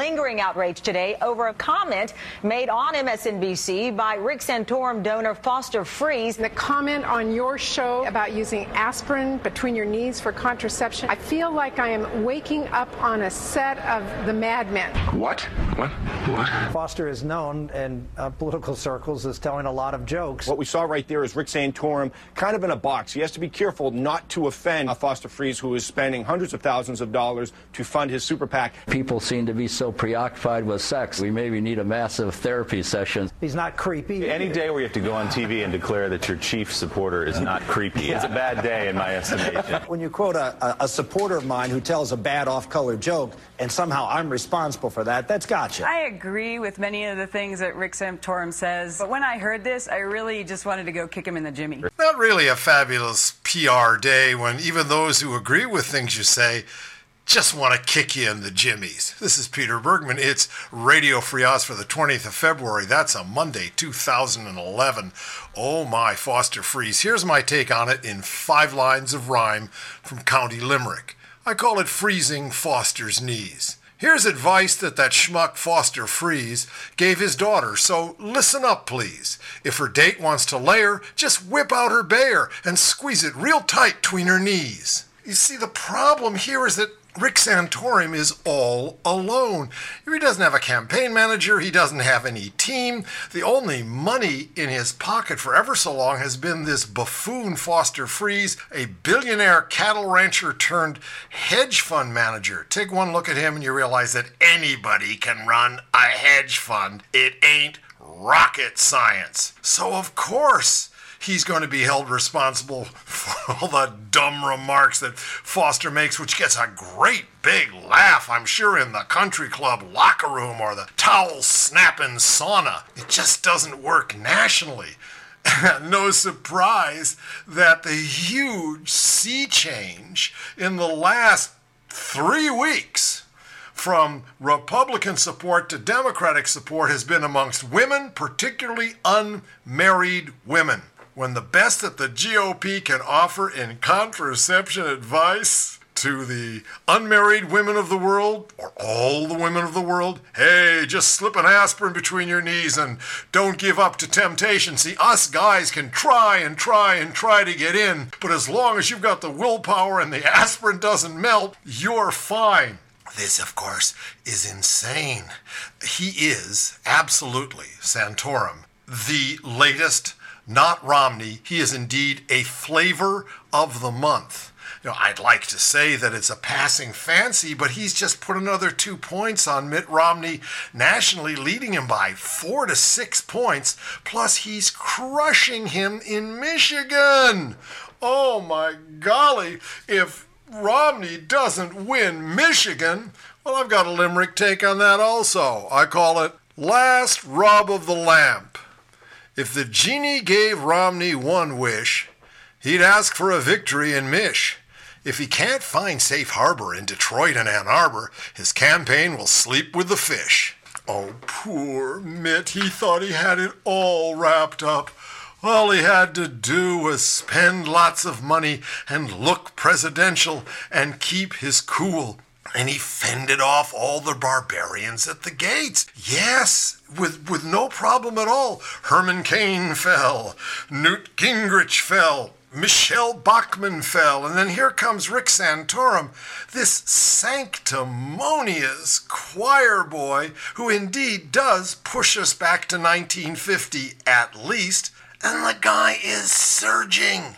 lingering outrage today over a comment made on MSNBC by Rick Santorum donor Foster Friess. The comment on your show about using aspirin between your knees for contraception, I feel like I am waking up on a set of The Mad Men. What? What? What? Foster is known in uh, political circles as telling a lot of jokes. What we saw right there is Rick Santorum kind of in a box. He has to be careful not to offend a Foster Friess, who is spending hundreds of thousands of dollars to fund his super PAC. People seem to be so preoccupied with sex. We maybe need a massive therapy session. He's not creepy. Any day where you have to go on TV and declare that your chief supporter is not creepy is a bad day in my estimation. When you quote a, a, a supporter of mine who tells a bad off-color joke and somehow I'm responsible for that, that's gotcha. I agree with many of the things that Rick Santorum says, but when I heard this, I really just wanted to go kick him in the jimmy. Not really a fabulous PR day when even those who agree with things you say just want to kick you in the jimmies. This is Peter Bergman. It's Radio Free Oz for the 20th of February. That's a Monday, 2011. Oh my, Foster Friess. Here's my take on it in five lines of rhyme from County Limerick. I call it freezing Foster's knees. Here's advice that that schmuck Foster Friess gave his daughter, so listen up, please. If her date wants to lay her, just whip out her Bayer and squeeze it real tight between her knees. You see, the problem here is that Rick Santorum is all alone. He doesn't have a campaign manager. He doesn't have any team. The only money in his pocket for ever so long has been this buffoon Foster Friess, a billionaire cattle rancher turned hedge fund manager. Take one look at him and you realize that anybody can run a hedge fund. It ain't rocket science. So, of course, he's going to be held responsible for all the dumb remarks that Foster makes, which gets a great big laugh, I'm sure, in the country club locker room or the towel snapping sauna. It just doesn't work nationally. no surprise that the huge sea change in the last three weeks from Republican support to Democratic support has been amongst women, particularly unmarried women when the best that the GOP can offer in contraception advice to the unmarried women of the world, or all the women of the world, hey, just slip an aspirin between your knees and don't give up to temptation. See, us guys can try and try and try to get in, but as long as you've got the willpower and the aspirin doesn't melt, you're fine. This, of course, is insane. He is absolutely, Santorum, the latest not Romney. He is indeed a flavor of the month. You know, I'd like to say that it's a passing fancy, but he's just put another two points on Mitt Romney nationally, leading him by four to six points. Plus, he's crushing him in Michigan. Oh my golly, if Romney doesn't win Michigan, well, I've got a limerick take on that also. I call it Last Rub of the Lamp. If the genie gave Romney one wish, he'd ask for a victory in Mich. If he can't find safe harbor in Detroit and Ann Arbor, his campaign will sleep with the fish. Oh, poor Mitt. He thought he had it all wrapped up. All he had to do was spend lots of money and look presidential and keep his cool and he fended off all the barbarians at the gates. Yes, with, with no problem at all. Herman Cain fell, Newt Gingrich fell, Michele Bachmann fell, and then here comes Rick Santorum, this sanctimonious choir boy who indeed does push us back to 1950 at least, and the guy is surging.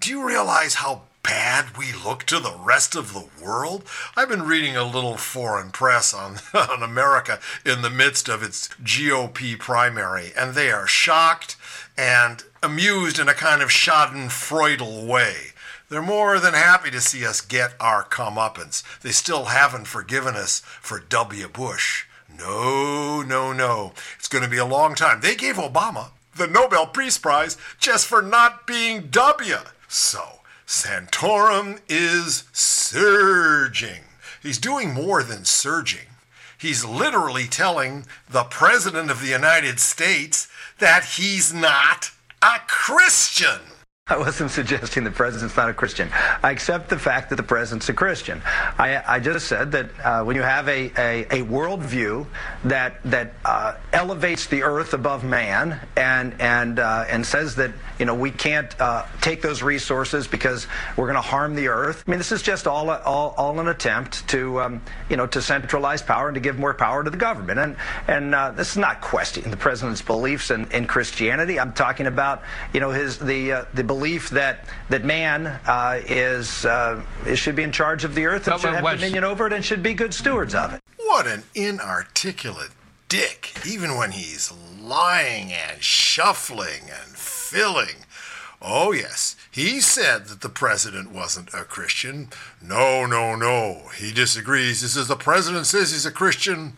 Do you realize how bad we look to the rest of the world? I've been reading a little foreign press on, on America in the midst of its GOP primary, and they are shocked and amused in a kind of schadenfreude way. They're more than happy to see us get our comeuppance. They still haven't forgiven us for W. Bush. No, no, no. It's going to be a long time. They gave Obama the Nobel Peace Prize just for not being W. So, Santorum is surging. He's doing more than surging. He's literally telling the President of the United States that he's not a Christian. I wasn't suggesting the president's not a Christian. I accept the fact that the president's a Christian. I, I just said that uh, when you have a, a, a worldview that that uh, elevates the earth above man and and uh, and says that you know we can't uh, take those resources because we're going to harm the earth. I mean, this is just all all, all an attempt to um, you know to centralize power and to give more power to the government. And and uh, this is not questioning the president's beliefs in, in Christianity. I'm talking about you know his the uh, the belief that that man uh, is, uh, should be in charge of the earth and should have dominion over it and should be good stewards of it. What an inarticulate dick, even when he's lying and shuffling and filling. Oh, yes, he said that the president wasn't a Christian. No, no, no. He disagrees. He says the president says he's a Christian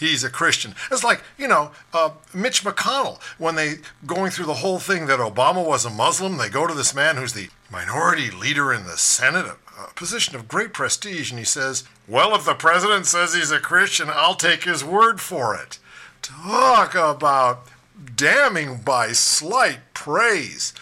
he's a Christian. It's like, you know, uh, Mitch McConnell, when they going through the whole thing that Obama was a Muslim, they go to this man who's the minority leader in the Senate, a, position of great prestige, and he says, Well, if the president says he's a Christian, I'll take his word for it. Talk about damning by slight praise.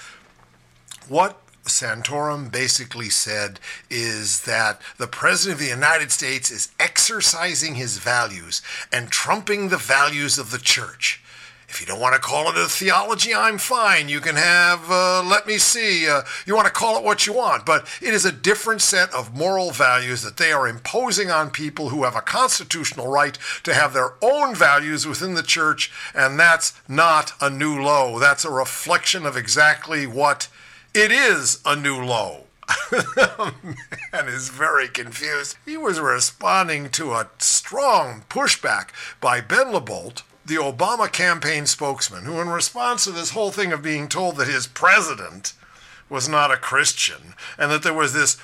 What Santorum basically said is that the President of the United States is exercising his values and trumping the values of the church. If you don't want to call it a theology, I'm fine. You can have, uh, let me see, uh, you want to call it what you want, but it is a different set of moral values that they are imposing on people who have a constitutional right to have their own values within the church, and that's not a new low. That's a reflection of exactly what it is a new low. man is very confused. He was responding to a strong pushback by Ben LaBolt, the Obama campaign spokesman, who, in response to this whole thing of being told that his president was not a Christian and that there was this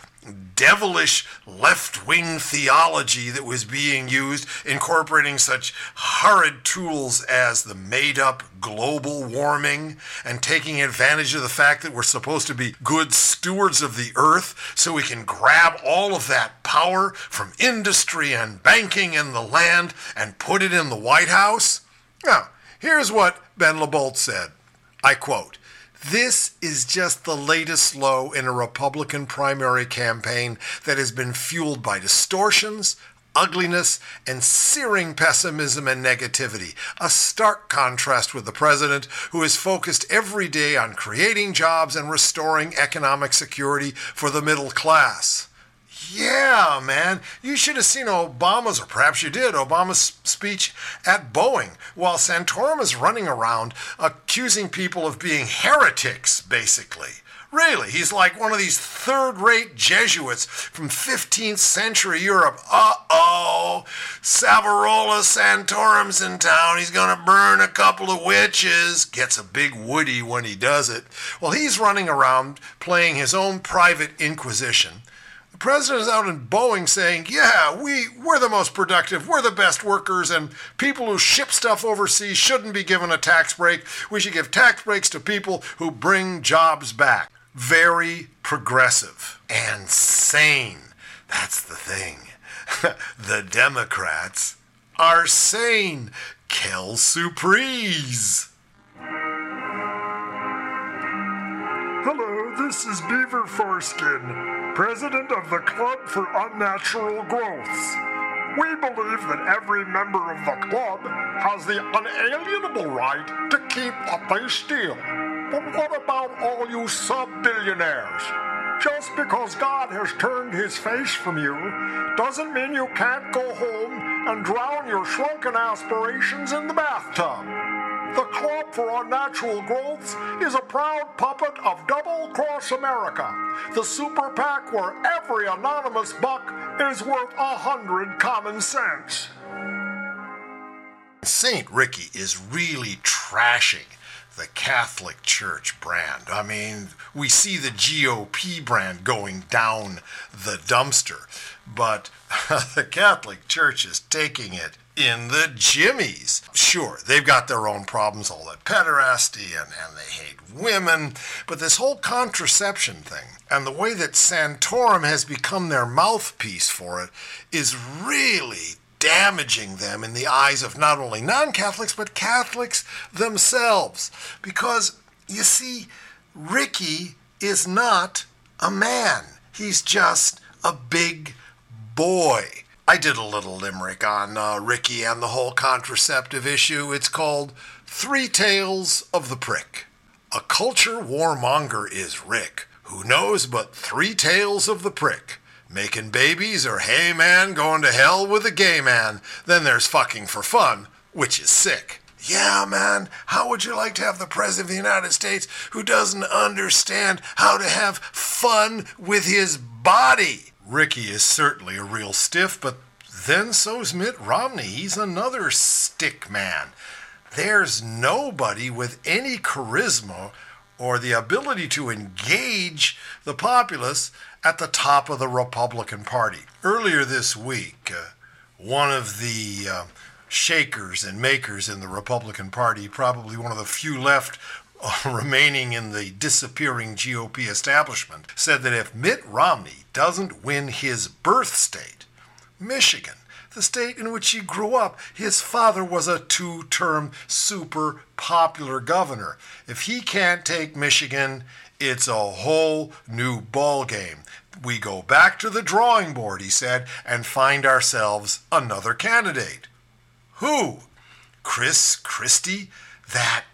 devilish left wing theology that was being used, incorporating such horrid tools as the made up global warming and taking advantage of the fact that we're supposed to be good stewards of the earth so we can grab all of that power from industry and banking and the land and put it in the White House? Now, here's what Ben LaBolt said. I quote, this is just the latest low in a Republican primary campaign that has been fueled by distortions, ugliness, and searing pessimism and negativity. A stark contrast with the president, who is focused every day on creating jobs and restoring economic security for the middle class. Yeah, man. You should have seen Obama's, or perhaps you did, Obama's speech at Boeing while Santorum is running around accusing people of being heretics, basically. Really, he's like one of these third rate Jesuits from 15th century Europe. Uh oh, Savonarola Santorum's in town. He's going to burn a couple of witches. Gets a big woody when he does it. Well, he's running around playing his own private inquisition the president is out in Boeing saying, yeah, we, we're the most productive, we're the best workers, and people who ship stuff overseas shouldn't be given a tax break. We should give tax breaks to people who bring jobs back. Very progressive and sane. That's the thing. the Democrats are sane. Quelle surprise! This is Beaver Foreskin president of the Club for Unnatural Growths. We believe that every member of the club has the unalienable right to keep what they steal. But what about all you sub-billionaires? Just because God has turned his face from you doesn't mean you can't go home and drown your shrunken aspirations in the bathtub. The Club for Unnatural Growths is a proud puppet of Double Cross America, the super PAC where every anonymous buck is worth a hundred common cents. St. Ricky is really trashing the Catholic Church brand. I mean, we see the GOP brand going down the dumpster, but the Catholic Church is taking it in the jimmies. Sure, they've got their own problems, all that pederasty, and, and they hate women, but this whole contraception thing and the way that Santorum has become their mouthpiece for it is really damaging them in the eyes of not only non Catholics, but Catholics themselves. Because, you see, Ricky is not a man. He's just a big boy. I did a little limerick on uh, Ricky and the whole contraceptive issue. It's called Three Tales of the Prick. A culture warmonger is Rick, who knows but three tales of the prick. Making babies or hey man going to hell with a gay man. Then there's fucking for fun, which is sick. Yeah, man, how would you like to have the President of the United States who doesn't understand how to have fun with his body? Ricky is certainly a real stiff, but then so's Mitt Romney. He's another stick man. There's nobody with any charisma or the ability to engage the populace at the top of the Republican Party. Earlier this week, uh, one of the uh, shakers and makers in the Republican Party, probably one of the few left remaining in the disappearing GOP establishment, said that if Mitt Romney doesn't win his birth state, Michigan, the state in which he grew up, his father was a two term super popular governor. If he can't take Michigan, it's a whole new ball game. We go back to the drawing board, he said, and find ourselves another candidate. Who? Chris Christie? That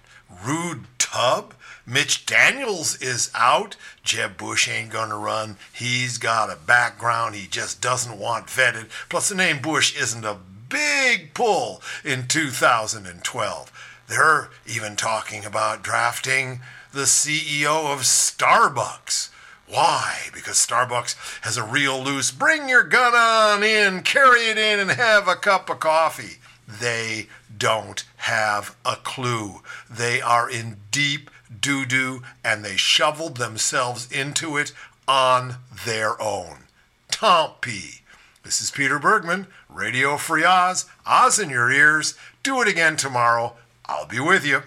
rude tub? Mitch Daniels is out. Jeb Bush ain't gonna run. He's got a background he just doesn't want vetted. Plus, the name Bush isn't a big pull in 2012. They're even talking about drafting the CEO of Starbucks. Why? Because Starbucks has a real loose bring your gun on in, carry it in, and have a cup of coffee. They don't have a clue. They are in deep doo doo and they shoveled themselves into it on their own. Tant pis. This is Peter Bergman, Radio Free Oz. Oz in your ears. Do it again tomorrow. I'll be with you.